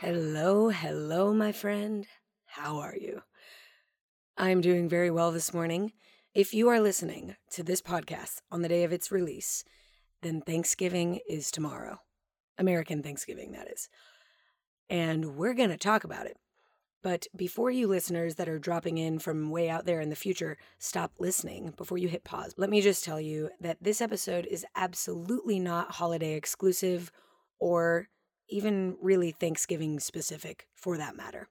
Hello, hello, my friend. How are you? I'm doing very well this morning. If you are listening to this podcast on the day of its release, then Thanksgiving is tomorrow. American Thanksgiving, that is. And we're going to talk about it. But before you listeners that are dropping in from way out there in the future stop listening, before you hit pause, let me just tell you that this episode is absolutely not holiday exclusive or even really Thanksgiving specific for that matter.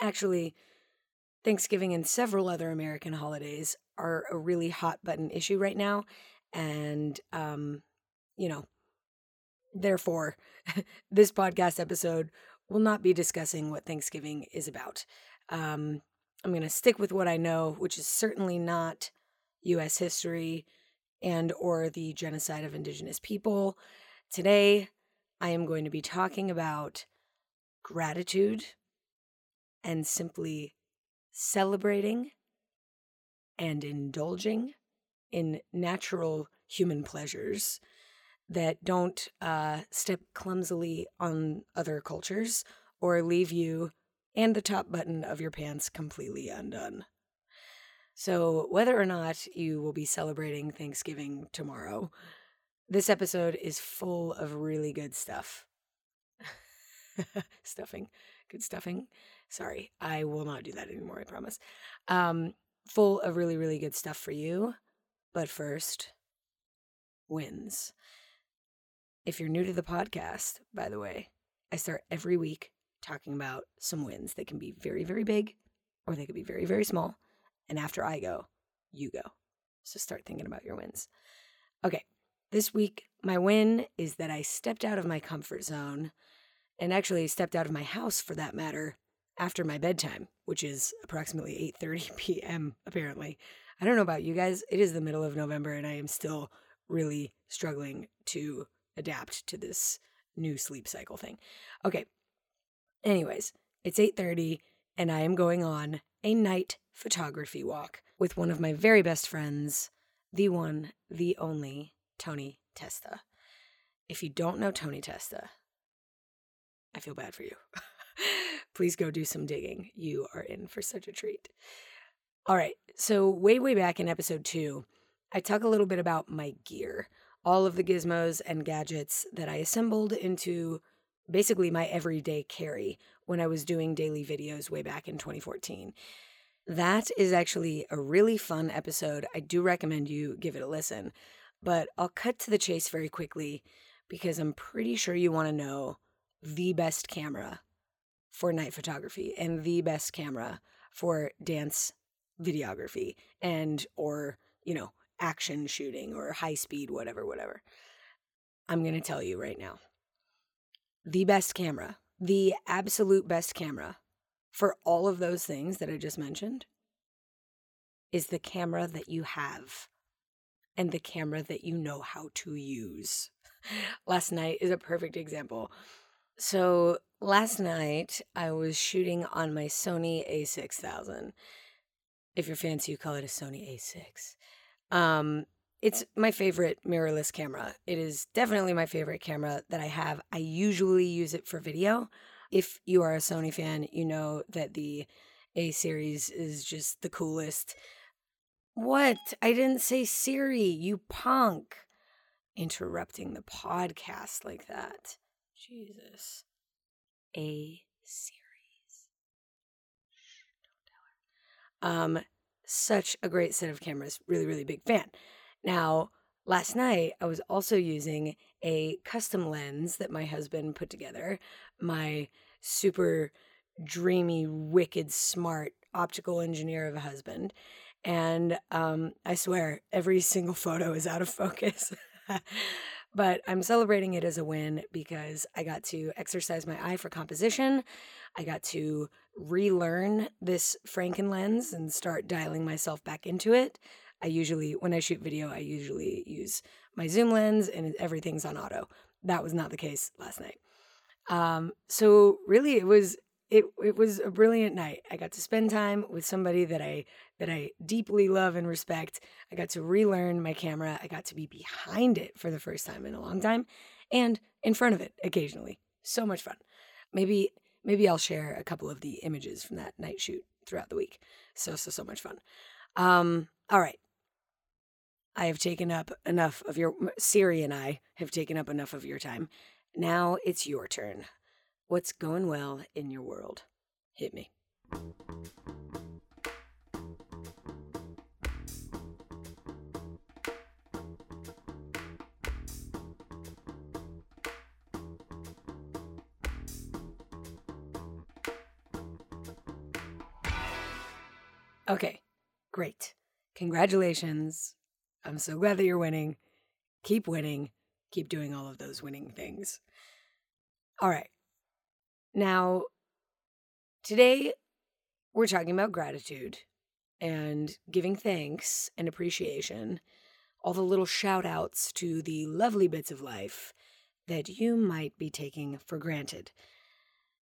Actually, Thanksgiving and several other American holidays are a really hot button issue right now. And, um, you know, therefore, this podcast episode will not be discussing what Thanksgiving is about. Um, I'm going to stick with what I know, which is certainly not U.S. history and or the genocide of indigenous people. Today, I am going to be talking about gratitude and simply celebrating and indulging in natural human pleasures that don't uh, step clumsily on other cultures or leave you and the top button of your pants completely undone. So, whether or not you will be celebrating Thanksgiving tomorrow, this episode is full of really good stuff. stuffing. Good stuffing. Sorry, I will not do that anymore, I promise. Um, full of really, really good stuff for you. But first, wins. If you're new to the podcast, by the way, I start every week talking about some wins. They can be very, very big or they could be very, very small. And after I go, you go. So start thinking about your wins. Okay, this week, my win is that I stepped out of my comfort zone and actually stepped out of my house for that matter after my bedtime, which is approximately 8:30 p.m. apparently. I don't know about you guys. It is the middle of November and I am still really struggling to adapt to this new sleep cycle thing. Okay. Anyways, it's 8:30 and I am going on a night photography walk with one of my very best friends, the one, the only Tony Testa. If you don't know Tony Testa, I feel bad for you. Please go do some digging. You are in for such a treat. All right. So, way, way back in episode two, I talk a little bit about my gear all of the gizmos and gadgets that I assembled into basically my everyday carry when I was doing daily videos way back in 2014. That is actually a really fun episode. I do recommend you give it a listen, but I'll cut to the chase very quickly because I'm pretty sure you want to know the best camera for night photography and the best camera for dance videography and or, you know, action shooting or high speed, whatever, whatever. I'm going to tell you right now the best camera, the absolute best camera for all of those things that I just mentioned is the camera that you have and the camera that you know how to use. last night is a perfect example. So, last night I was shooting on my Sony A6000. If you're fancy, you call it a Sony A6. Um, it's my favorite mirrorless camera. It is definitely my favorite camera that I have. I usually use it for video. If you are a Sony fan, you know that the A series is just the coolest. What? I didn't say Siri, you punk. Interrupting the podcast like that. Jesus. A series. Don't tell her. Um, such a great set of cameras. Really, really big fan. Now, last night I was also using a custom lens that my husband put together. My super dreamy, wicked, smart optical engineer of a husband. And um, I swear, every single photo is out of focus. but I'm celebrating it as a win because I got to exercise my eye for composition. I got to relearn this Franken lens and start dialing myself back into it. I usually, when I shoot video, I usually use my zoom lens and everything's on auto. That was not the case last night. Um, so really, it was it it was a brilliant night. I got to spend time with somebody that I that I deeply love and respect. I got to relearn my camera. I got to be behind it for the first time in a long time and in front of it occasionally. So much fun. Maybe maybe I'll share a couple of the images from that night shoot throughout the week. So so so much fun. Um all right. I have taken up enough of your Siri and I have taken up enough of your time. Now it's your turn. What's going well in your world? Hit me. Okay, great. Congratulations. I'm so glad that you're winning. Keep winning. Keep doing all of those winning things. All right. Now, today we're talking about gratitude and giving thanks and appreciation, all the little shout outs to the lovely bits of life that you might be taking for granted.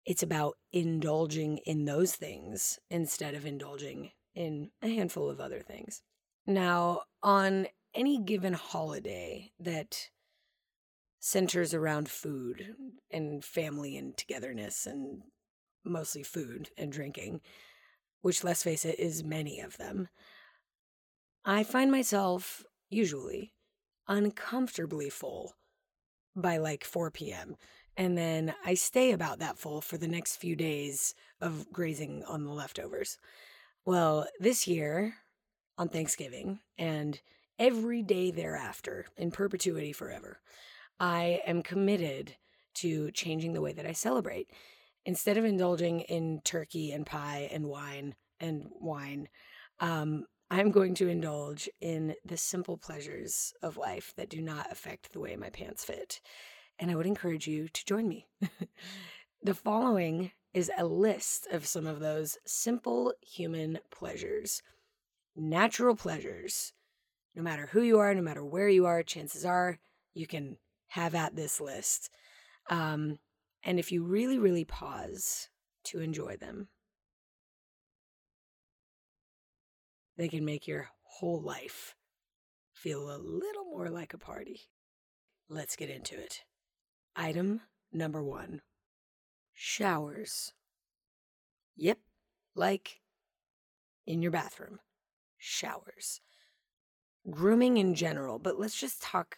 It's about indulging in those things instead of indulging in a handful of other things. Now, on any given holiday that centers around food and family and togetherness and mostly food and drinking, which, let's face it, is many of them, I find myself usually uncomfortably full by like 4 p.m. And then I stay about that full for the next few days of grazing on the leftovers. Well, this year on Thanksgiving and every day thereafter, in perpetuity forever, I am committed to changing the way that I celebrate. Instead of indulging in turkey and pie and wine and wine, um, I'm going to indulge in the simple pleasures of life that do not affect the way my pants fit. And I would encourage you to join me. the following is a list of some of those simple human pleasures, natural pleasures. No matter who you are, no matter where you are, chances are you can have at this list. Um, and if you really, really pause to enjoy them, they can make your whole life feel a little more like a party. Let's get into it. Item number one showers. Yep, like in your bathroom. Showers. Grooming in general, but let's just talk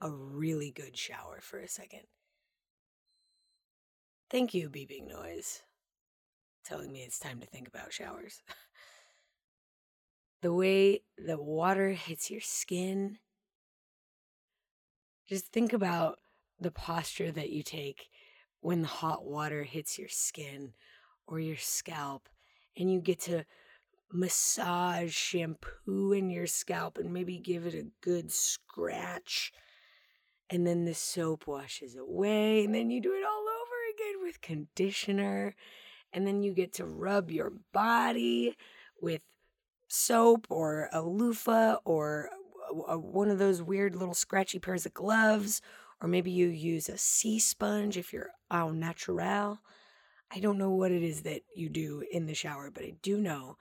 a really good shower for a second. Thank you, beeping noise, telling me it's time to think about showers. the way the water hits your skin. Just think about the posture that you take when the hot water hits your skin or your scalp and you get to massage shampoo in your scalp and maybe give it a good scratch. And then the soap washes away, and then you do it all over again with conditioner. And then you get to rub your body with soap or a loofah or one of those weird little scratchy pairs of gloves or maybe you use a sea sponge if you're au naturel. I don't know what it is that you do in the shower, but I do know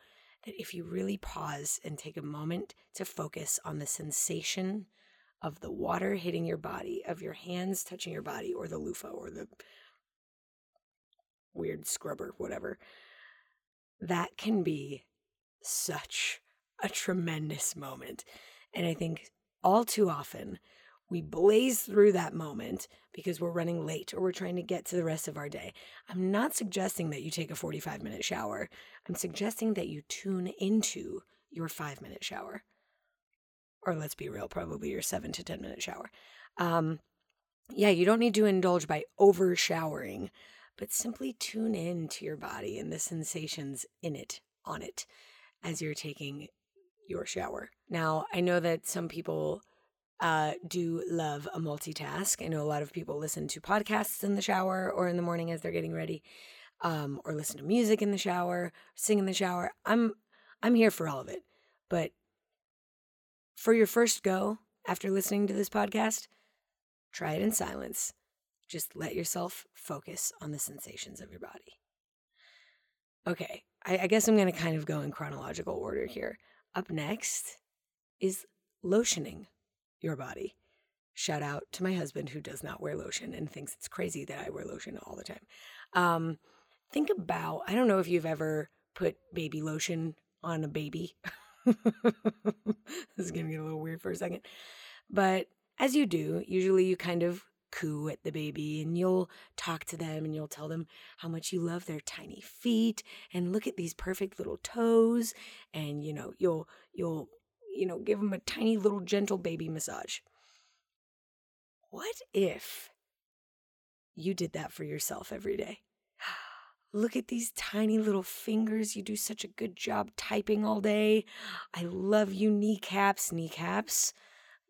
that if you really pause and take a moment to focus on the sensation of the water hitting your body, of your hands touching your body, or the loofah or the weird scrubber, whatever, that can be such a tremendous moment. And I think all too often we blaze through that moment because we're running late or we're trying to get to the rest of our day. I'm not suggesting that you take a 45 minute shower. I'm suggesting that you tune into your five minute shower. Or let's be real, probably your seven to 10 minute shower. Um, yeah, you don't need to indulge by over showering, but simply tune in to your body and the sensations in it, on it, as you're taking your shower. Now, I know that some people uh, do love a multitask. I know a lot of people listen to podcasts in the shower or in the morning as they're getting ready, um, or listen to music in the shower, sing in the shower. I'm I'm here for all of it. But for your first go after listening to this podcast, try it in silence. Just let yourself focus on the sensations of your body. Okay, I, I guess I'm going to kind of go in chronological order here. Up next is lotioning your body. Shout out to my husband who does not wear lotion and thinks it's crazy that I wear lotion all the time. Um, think about, I don't know if you've ever put baby lotion on a baby. this is going to mm. get a little weird for a second. But as you do, usually you kind of coo at the baby and you'll talk to them and you'll tell them how much you love their tiny feet and look at these perfect little toes and you know you'll you'll you know give them a tiny little gentle baby massage. What if you did that for yourself every day Look at these tiny little fingers. You do such a good job typing all day. I love you, kneecaps. Kneecaps,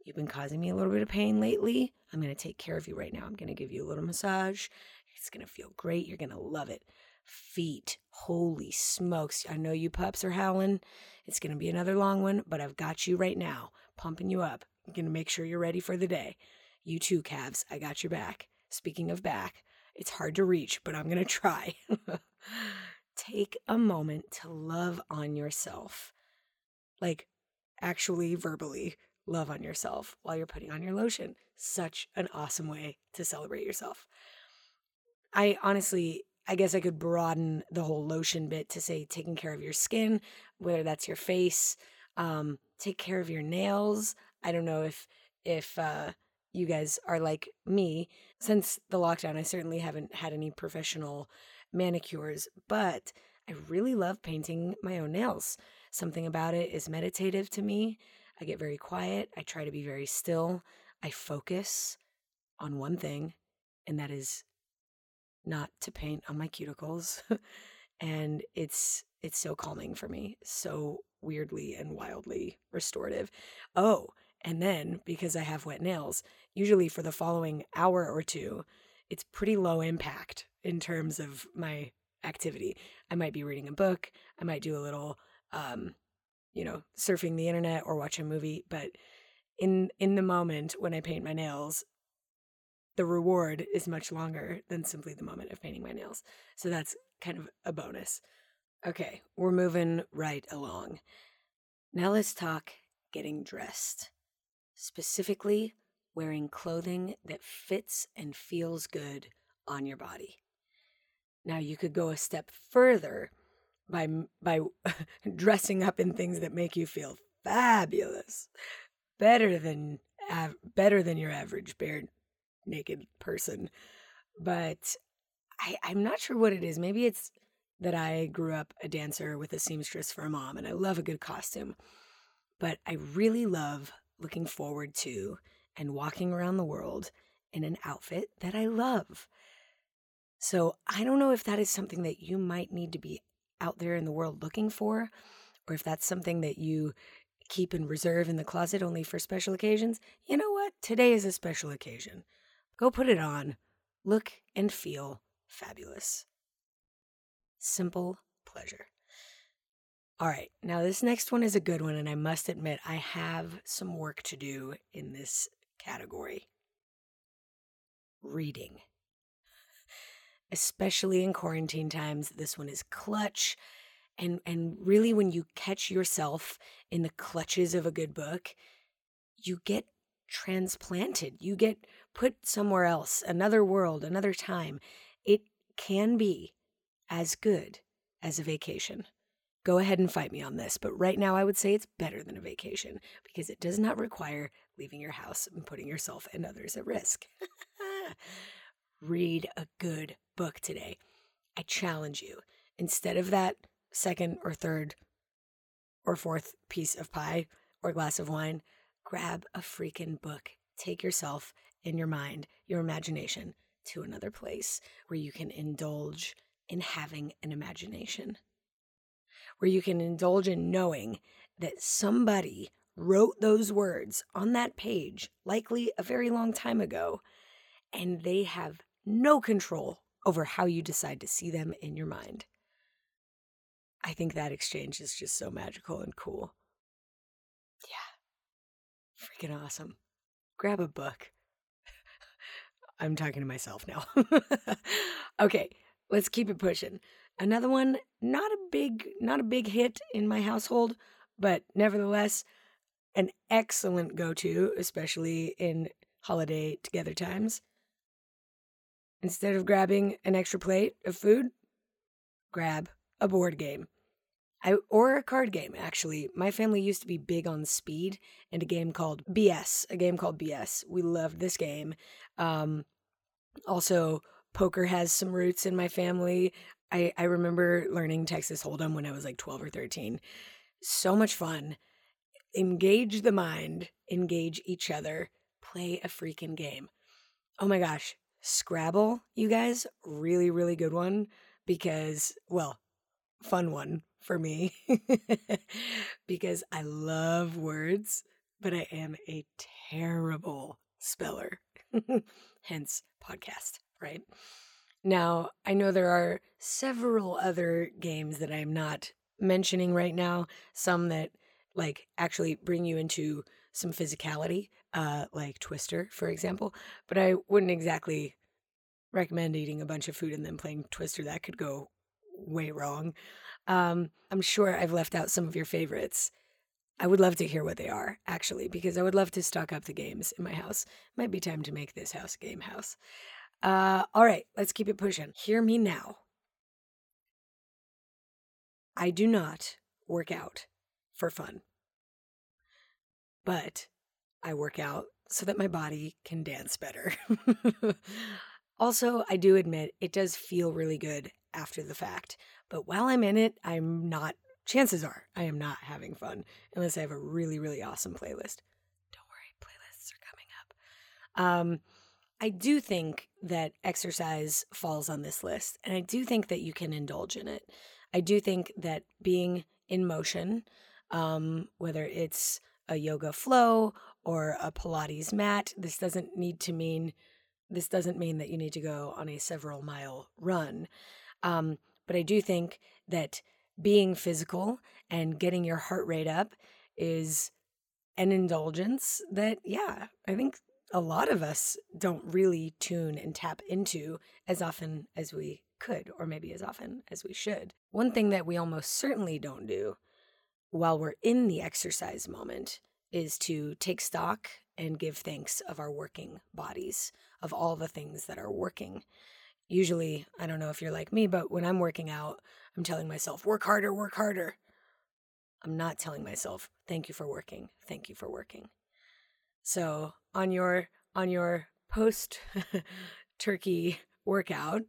you've been causing me a little bit of pain lately. I'm going to take care of you right now. I'm going to give you a little massage. It's going to feel great. You're going to love it. Feet. Holy smokes. I know you pups are howling. It's going to be another long one, but I've got you right now, pumping you up. I'm going to make sure you're ready for the day. You too, calves. I got your back. Speaking of back, it's hard to reach, but I'm going to try. Take a moment to love on yourself. Like, actually, verbally love on yourself while you're putting on your lotion. Such an awesome way to celebrate yourself. I honestly, I guess I could broaden the whole lotion bit to say taking care of your skin, whether that's your face, um, take care of your nails. I don't know if if uh, you guys are like me. Since the lockdown, I certainly haven't had any professional manicures, but I really love painting my own nails. Something about it is meditative to me. I get very quiet. I try to be very still. I focus on one thing, and that is not to paint on my cuticles. and it's it's so calming for me, so weirdly and wildly restorative. Oh, and then, because I have wet nails, usually for the following hour or two, it's pretty low impact in terms of my activity. I might be reading a book, I might do a little, um, you know, surfing the internet or watch a movie, but in in the moment when I paint my nails, the reward is much longer than simply the moment of painting my nails. So that's kind of a bonus. Okay, we're moving right along. Now let's talk getting dressed specifically wearing clothing that fits and feels good on your body. Now, you could go a step further by, by dressing up in things that make you feel fabulous, better than, better than your average bare naked person. But I, I'm not sure what it is. Maybe it's that I grew up a dancer with a seamstress for a mom and I love a good costume. But I really love looking forward to and walking around the world in an outfit that I love. So I don't know if that is something that you might need to be out there in the world looking for, or if that's something that you keep in reserve in the closet only for special occasions. You know what? Today is a special occasion. Go put it on. Look and feel fabulous. Simple pleasure. All right, now this next one is a good one, and I must admit, I have some work to do in this category. Reading. Especially in quarantine times, this one is clutch. And, and really, when you catch yourself in the clutches of a good book, you get transplanted. You get put somewhere else, another world, another time. It can be as good as a vacation. Go ahead and fight me on this, but right now I would say it's better than a vacation because it does not require leaving your house and putting yourself and others at risk. Read a good book today. I challenge you. Instead of that second or third or fourth piece of pie or glass of wine, grab a freaking book. Take yourself and your mind, your imagination to another place where you can indulge in having an imagination where you can indulge in knowing that somebody wrote those words on that page, likely a very long time ago, and they have no control over how you decide to see them in your mind. I think that exchange is just so magical and cool. Yeah. Freaking awesome. Grab a book. I'm talking to myself now. okay, let's keep it pushing. Another one, not a big not a big hit in my household, but nevertheless an excellent go-to, especially in holiday together times. Instead of grabbing an extra plate of food, grab a board game. I, or a card game, actually. My family used to be big on speed and a game called BS, a game called BS. We loved this game. Um, also, poker has some roots in my family. I, I remember learning Texas Hold'em when I was like 12 or 13. So much fun. Engage the mind, engage each other, play a freaking game. Oh my gosh, Scrabble, you guys, really, really good one because, well, fun one for me because I love words, but I am a terrible speller. Hence, podcast, right? Now, I know there are several other games that I'm not mentioning right now, some that like actually bring you into some physicality, uh, like Twister, for example, but I wouldn't exactly recommend eating a bunch of food and then playing Twister. That could go way wrong. Um, I'm sure I've left out some of your favorites. I would love to hear what they are, actually, because I would love to stock up the games in my house. Might be time to make this house game house. Uh, all right, let's keep it pushing. Hear me now. I do not work out for fun, but I work out so that my body can dance better. also, I do admit it does feel really good after the fact. But while I'm in it, I'm not, chances are, I am not having fun unless I have a really, really awesome playlist. Don't worry, playlists are coming up. Um, I do think that exercise falls on this list, and I do think that you can indulge in it. I do think that being in motion, um, whether it's a yoga flow or a Pilates mat, this doesn't need to mean this doesn't mean that you need to go on a several mile run. Um, but I do think that being physical and getting your heart rate up is an indulgence that, yeah, I think a lot of us don't really tune and tap into as often as we could, or maybe as often as we should. One thing that we almost certainly don't do while we're in the exercise moment is to take stock and give thanks of our working bodies, of all the things that are working usually, I don't know if you're like me, but when I'm working out, I'm telling myself, work harder, work harder. I'm not telling myself, thank you for working, thank you for working. So on your on your post turkey workout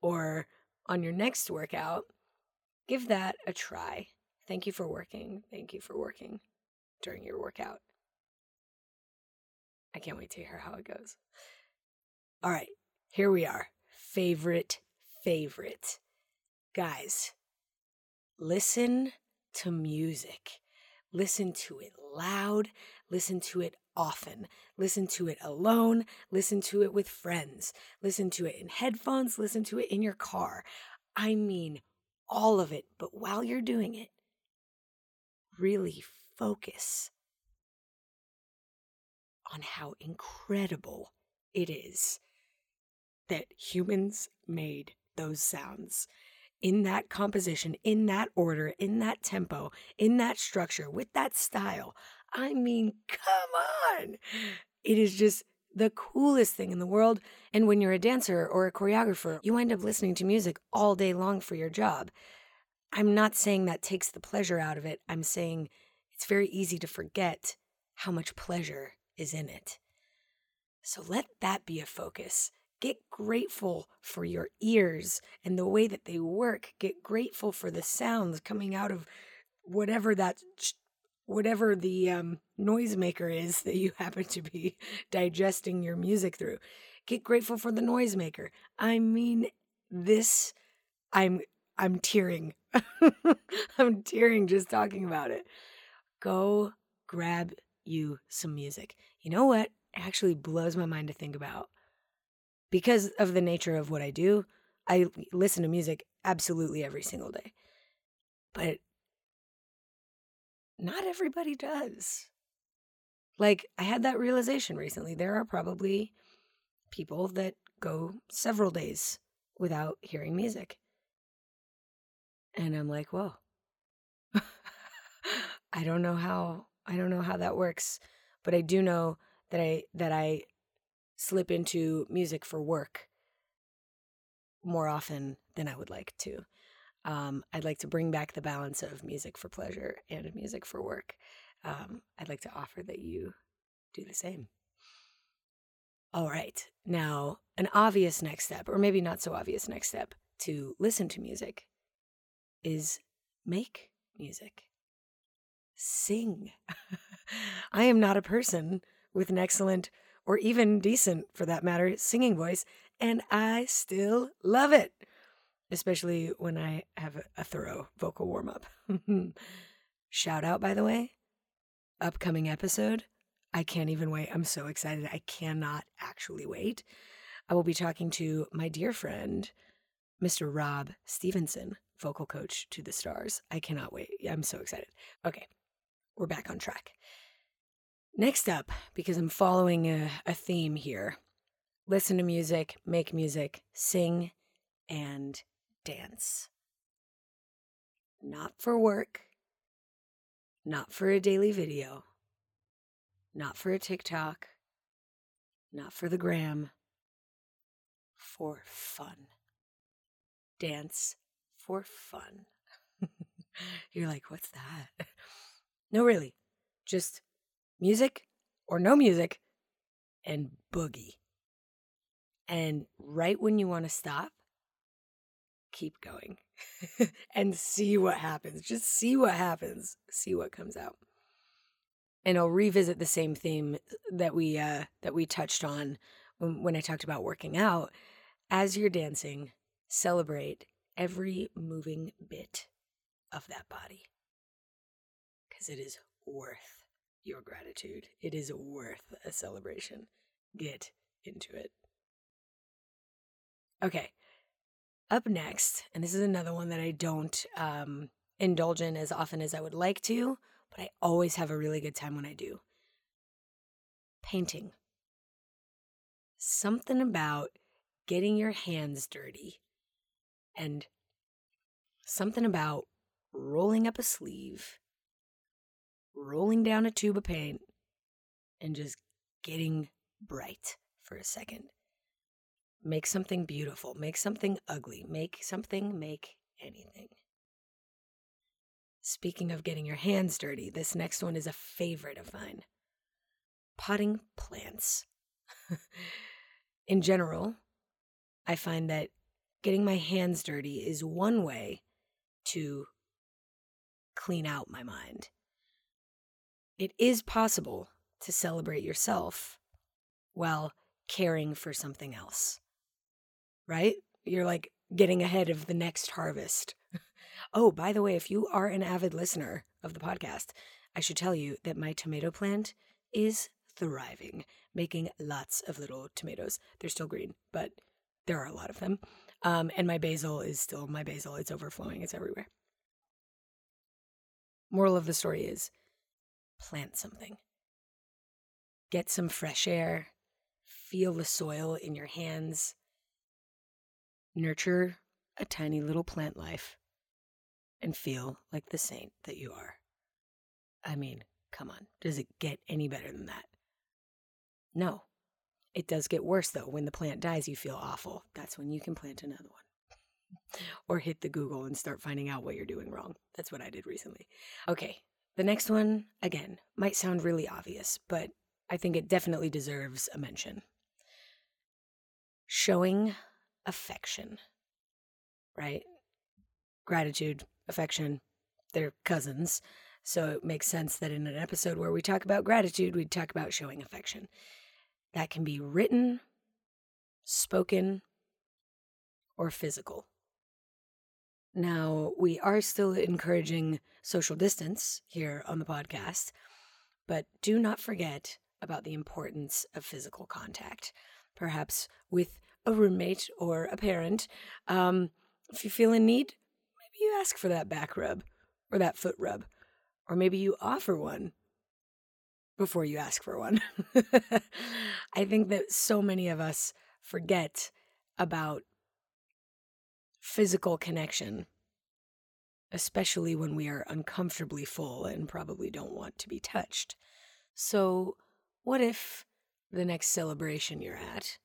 or on your next workout, give that a try. Thank you for working. Thank you for working during your workout. I can't wait to hear how it goes. All right, here we are favorite, favorite. Guys, listen to music. Listen to it loud. Listen to it often. Listen to it alone. Listen to it with friends. Listen to it in headphones. Listen to it in your car. I mean, all of it. But while you're doing it, really focus on how incredible it is that humans made those sounds in that composition, in that order, in that tempo, in that structure, with that style. I mean, come on. It is just the coolest thing in the world. And when you're a dancer or a choreographer, you end up listening to music all day long for your job. I'm not saying that takes the pleasure out of it. I'm saying it's very easy to forget how much pleasure is in it. So let that be a focus. Get grateful for your ears and the way that they work. Get grateful for the sounds coming out of whatever that whatever the um, noisemaker is that you happen to be digesting your music through. Get grateful for the noisemaker. I mean, this I'm I'm tearing. I'm tearing just talking about it. Go grab you some music. You know what? Actually blows my mind to think about. Because of the nature of what I do, I listen to music absolutely every single day. But not everybody does. Like, I had that realization recently. There are probably people that go several days without hearing music. And I'm like, whoa. I don't know how I don't know how that works, but I do know that I that I slip into music for work more often than I would like to. Um, I'd like to bring back the balance of music for pleasure and music for work. Um, I'd like to offer that you do the same. All right. Now, an obvious next step, or maybe not so obvious next step to listen to music is make music. Sing. I am not a person with an excellent, or even decent for that matter, singing voice, and I still love it, especially when I have a thorough vocal warm up. Shout out, by the way, upcoming episode I can't even wait. I'm so excited. I cannot actually wait. I will be talking to my dear friend, Mr. Rob Stevenson, vocal coach to the stars. I cannot wait. I'm so excited. Okay, we're back on track. Next up, because I'm following a, a theme here listen to music, make music, sing, and dance. Not for work, not for a daily video, not for a TikTok, not for the gram, for fun. Dance for fun. You're like, what's that? No, really. Just music or no music and boogie. And right when you want to stop, keep going and see what happens. Just see what happens. See what comes out and I'll revisit the same theme that we uh, that we touched on when, when I talked about working out. As you're dancing, celebrate every moving bit of that body because it is worth your gratitude. It is worth a celebration. Get into it. Okay. Up next, and this is another one that I don't um, indulge in as often as I would like to, but I always have a really good time when I do. Painting. Something about getting your hands dirty and something about rolling up a sleeve, rolling down a tube of paint, and just getting bright for a second. Make something beautiful, make something ugly, make something, make anything. Speaking of getting your hands dirty, this next one is a favorite of mine potting plants. In general, I find that getting my hands dirty is one way to clean out my mind. It is possible to celebrate yourself while caring for something else, right? You're like getting ahead of the next harvest. Oh, by the way, if you are an avid listener of the podcast, I should tell you that my tomato plant is thriving, making lots of little tomatoes. They're still green, but there are a lot of them. Um, and my basil is still my basil. It's overflowing, it's everywhere. Moral of the story is plant something. Get some fresh air, feel the soil in your hands, nurture a tiny little plant life and feel like the saint that you are. I mean, come on, does it get any better than that? No. It does get worse though. When the plant dies, you feel awful. That's when you can plant another one. or hit the Google and start finding out what you're doing wrong. That's what I did recently. Okay, the next one, again, might sound really obvious, but I think it definitely deserves a mention. Showing affection, right? Gratitude, affection. They're cousins. So it makes sense that in an episode where we talk about gratitude, we'd talk about showing affection. That can be written, spoken, or physical. Now, we are still encouraging social distance here on the podcast, But do not forget about the importance of physical contact, perhaps with a roommate or a parent. Um, if you feel in need, maybe you ask for that back rub or that foot rub, or maybe you offer one before you ask for one. I think that so many of us forget about physical connection, especially when we are uncomfortably full and probably don't want to be touched. So, what if the next celebration you're at,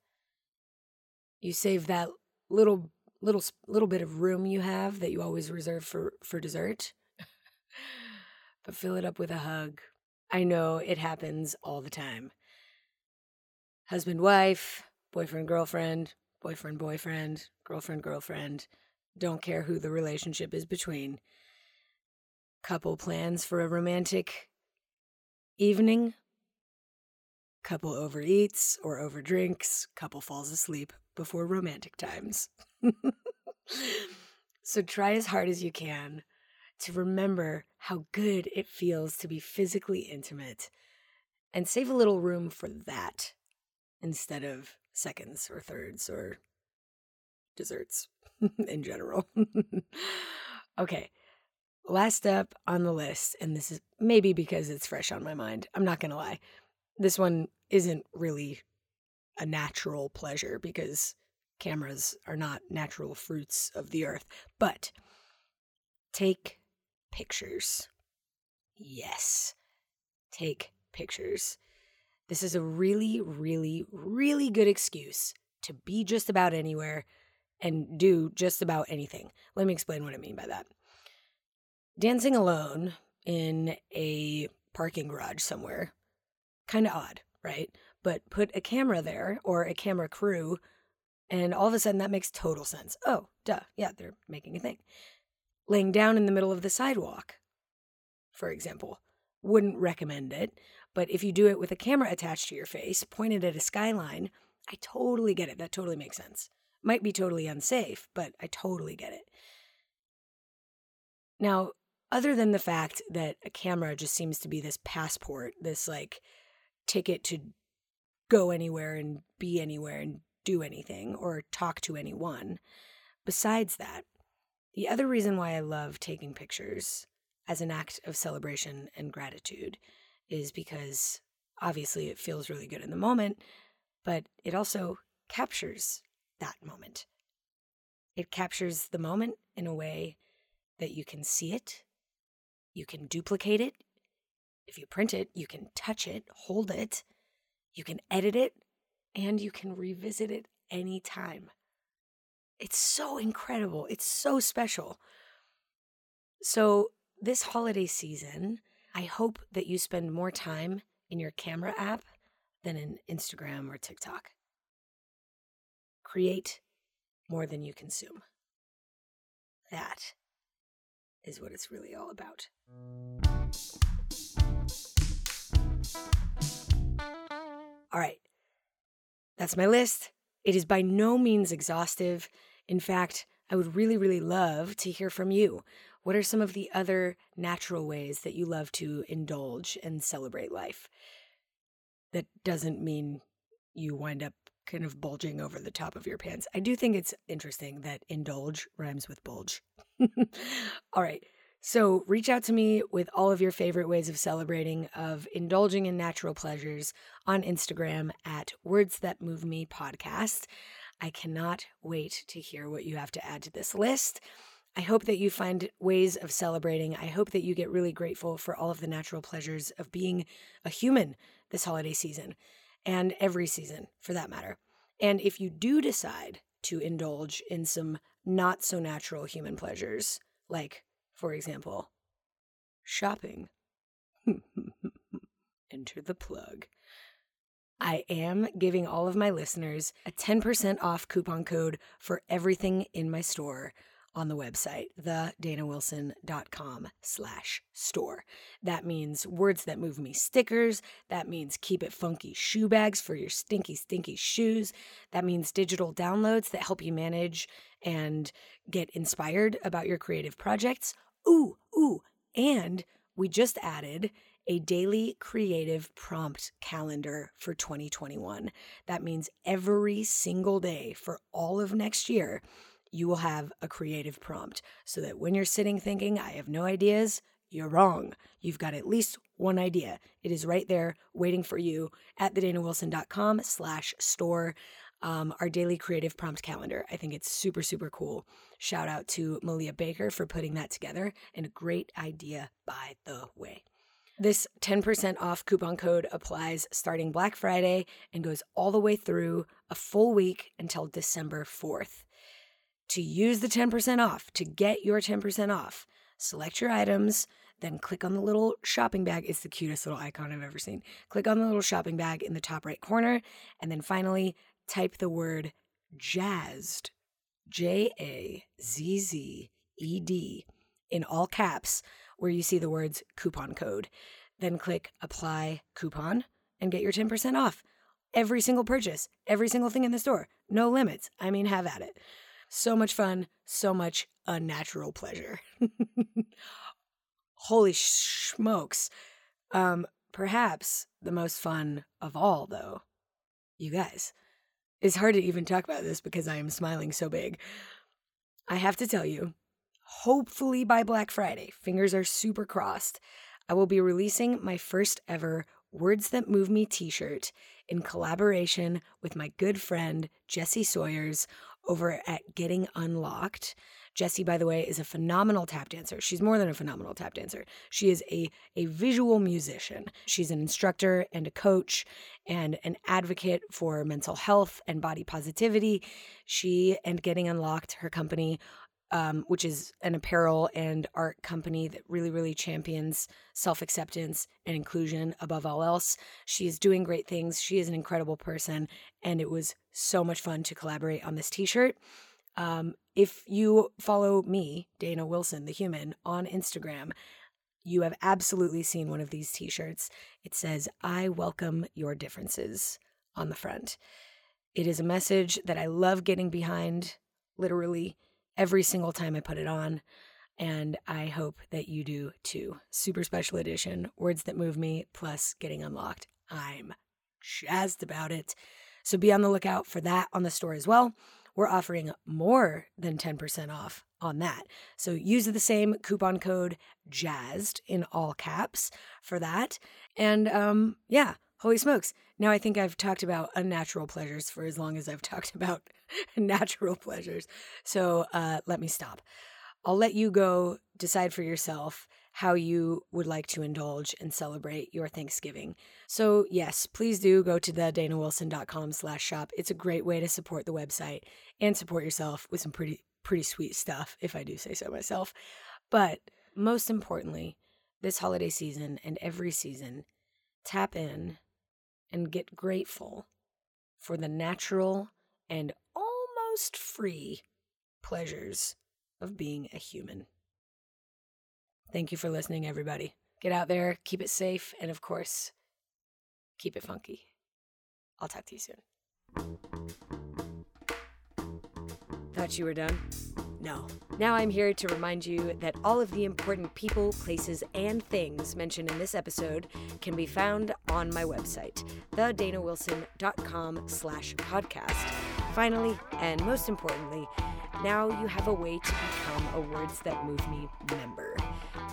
you save that little little little bit of room you have that you always reserve for for dessert, but fill it up with a hug. I know it happens all the time. Husband wife, boyfriend girlfriend, boyfriend boyfriend, girlfriend girlfriend. Don't care who the relationship is between. Couple plans for a romantic evening couple overeats or overdrinks, couple falls asleep before romantic times. so try as hard as you can to remember how good it feels to be physically intimate and save a little room for that instead of seconds or thirds or desserts in general. okay. Last up on the list, and this is maybe because it's fresh on my mind. I'm not going to lie this one isn't really a natural pleasure because cameras are not natural fruits of the earth. But take pictures. Yes, take pictures. This is a really, really, really good excuse to be just about anywhere and do just about anything. Let me explain what I mean by that. Dancing alone in a parking garage somewhere kind of odd, right? But put a camera there or a camera crew, and all of a sudden that makes total sense. Oh, duh. Yeah, they're making a thing. Laying down in the middle of the sidewalk, for example, wouldn't recommend it. But if you do it with a camera attached to your face, pointed at a skyline, I totally get it. That totally makes sense. Might be totally unsafe, but I totally get it. Now, other than the fact that a camera just seems to be this passport, this like ticket to go anywhere and be anywhere and do anything or talk to anyone. Besides that, the other reason why I love taking pictures as an act of celebration and gratitude is because obviously it feels really good in the moment, but it also captures that moment. It captures the moment in a way that you can see it, you can duplicate it, if you print it, you can touch it, hold it, you can edit it, and you can revisit it anytime. It's so incredible. It's so special. So, this holiday season, I hope that you spend more time in your camera app than in Instagram or TikTok. Create more than you consume. That is what it's really all about. All right, that's my list. It is by no means exhaustive. In fact, I would really, really love to hear from you. What are some of the other natural ways that you love to indulge and celebrate life? That doesn't mean you wind up kind of bulging over the top of your pants. I do think it's interesting that indulge rhymes with bulge. All right. So reach out to me with all of your favorite ways of celebrating, of indulging in natural pleasures on Instagram at Words That Move Me podcast. I cannot wait to hear what you have to add to this list. I hope that you find ways of celebrating. I hope that you get really grateful for all of the natural pleasures of being a human this holiday season and every season for that matter. And if you do decide to indulge in some not so natural human pleasures, like for example, shopping. Enter the plug. I am giving all of my listeners a 10% off coupon code for everything in my store on the website, thedanawilson.com slash store. That means words that move me stickers. That means keep it funky shoe bags for your stinky, stinky shoes. That means digital downloads that help you manage and get inspired about your creative projects. Ooh, ooh, and we just added a daily creative prompt calendar for 2021. That means every single day for all of next year, you will have a creative prompt so that when you're sitting thinking, I have no ideas, you're wrong. You've got at least one idea. It is right there waiting for you at thedanawilson.com slash store. Um, our daily creative prompt calendar. I think it's super, super cool. Shout out to Malia Baker for putting that together and a great idea, by the way. This 10% off coupon code applies starting Black Friday and goes all the way through a full week until December 4th. To use the 10% off, to get your 10% off, select your items, then click on the little shopping bag. It's the cutest little icon I've ever seen. Click on the little shopping bag in the top right corner, and then finally type the word jazzed, J A Z Z E D, in all caps, where you see the words coupon code. Then click apply coupon and get your 10% off. Every single purchase, every single thing in the store. No limits. I mean, have at it. So much fun, so much unnatural pleasure. Holy smokes. Um, perhaps the most fun of all, though, you guys. It's hard to even talk about this because I am smiling so big. I have to tell you, hopefully by Black Friday, fingers are super crossed, I will be releasing my first ever Words That Move Me t shirt in collaboration with my good friend Jessie Sawyers over at Getting Unlocked. Jessie, by the way, is a phenomenal tap dancer. She's more than a phenomenal tap dancer. She is a, a visual musician. She's an instructor and a coach and an advocate for mental health and body positivity. She and Getting Unlocked, her company, um, which is an apparel and art company that really, really champions self acceptance and inclusion above all else. She is doing great things. She is an incredible person. And it was so much fun to collaborate on this t shirt. Um, if you follow me, Dana Wilson, the human, on Instagram, you have absolutely seen one of these t shirts. It says, I welcome your differences on the front. It is a message that I love getting behind, literally, every single time I put it on. And I hope that you do too. Super special edition, Words That Move Me, plus Getting Unlocked. I'm jazzed about it. So be on the lookout for that on the store as well we're offering more than 10% off on that. So use the same coupon code jazzed in all caps for that. And um, yeah, holy smokes. Now I think I've talked about unnatural pleasures for as long as I've talked about natural pleasures. So uh, let me stop. I'll let you go decide for yourself how you would like to indulge and celebrate your Thanksgiving. So yes, please do go to the danawilson.com slash shop. It's a great way to support the website and support yourself with some pretty pretty sweet stuff, if I do say so myself. But most importantly, this holiday season and every season, tap in and get grateful for the natural and almost free pleasures of being a human. Thank you for listening, everybody. Get out there, keep it safe, and of course, keep it funky. I'll talk to you soon. Thought you were done? No. Now I'm here to remind you that all of the important people, places, and things mentioned in this episode can be found on my website, thedanawilson.com slash podcast. Finally, and most importantly, now you have a way to become a Words That Move Me member.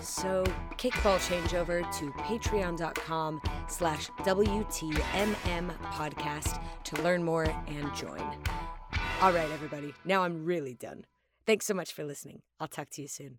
So kickball changeover to patreon.com slash WTMM podcast to learn more and join. All right, everybody. Now I'm really done. Thanks so much for listening. I'll talk to you soon.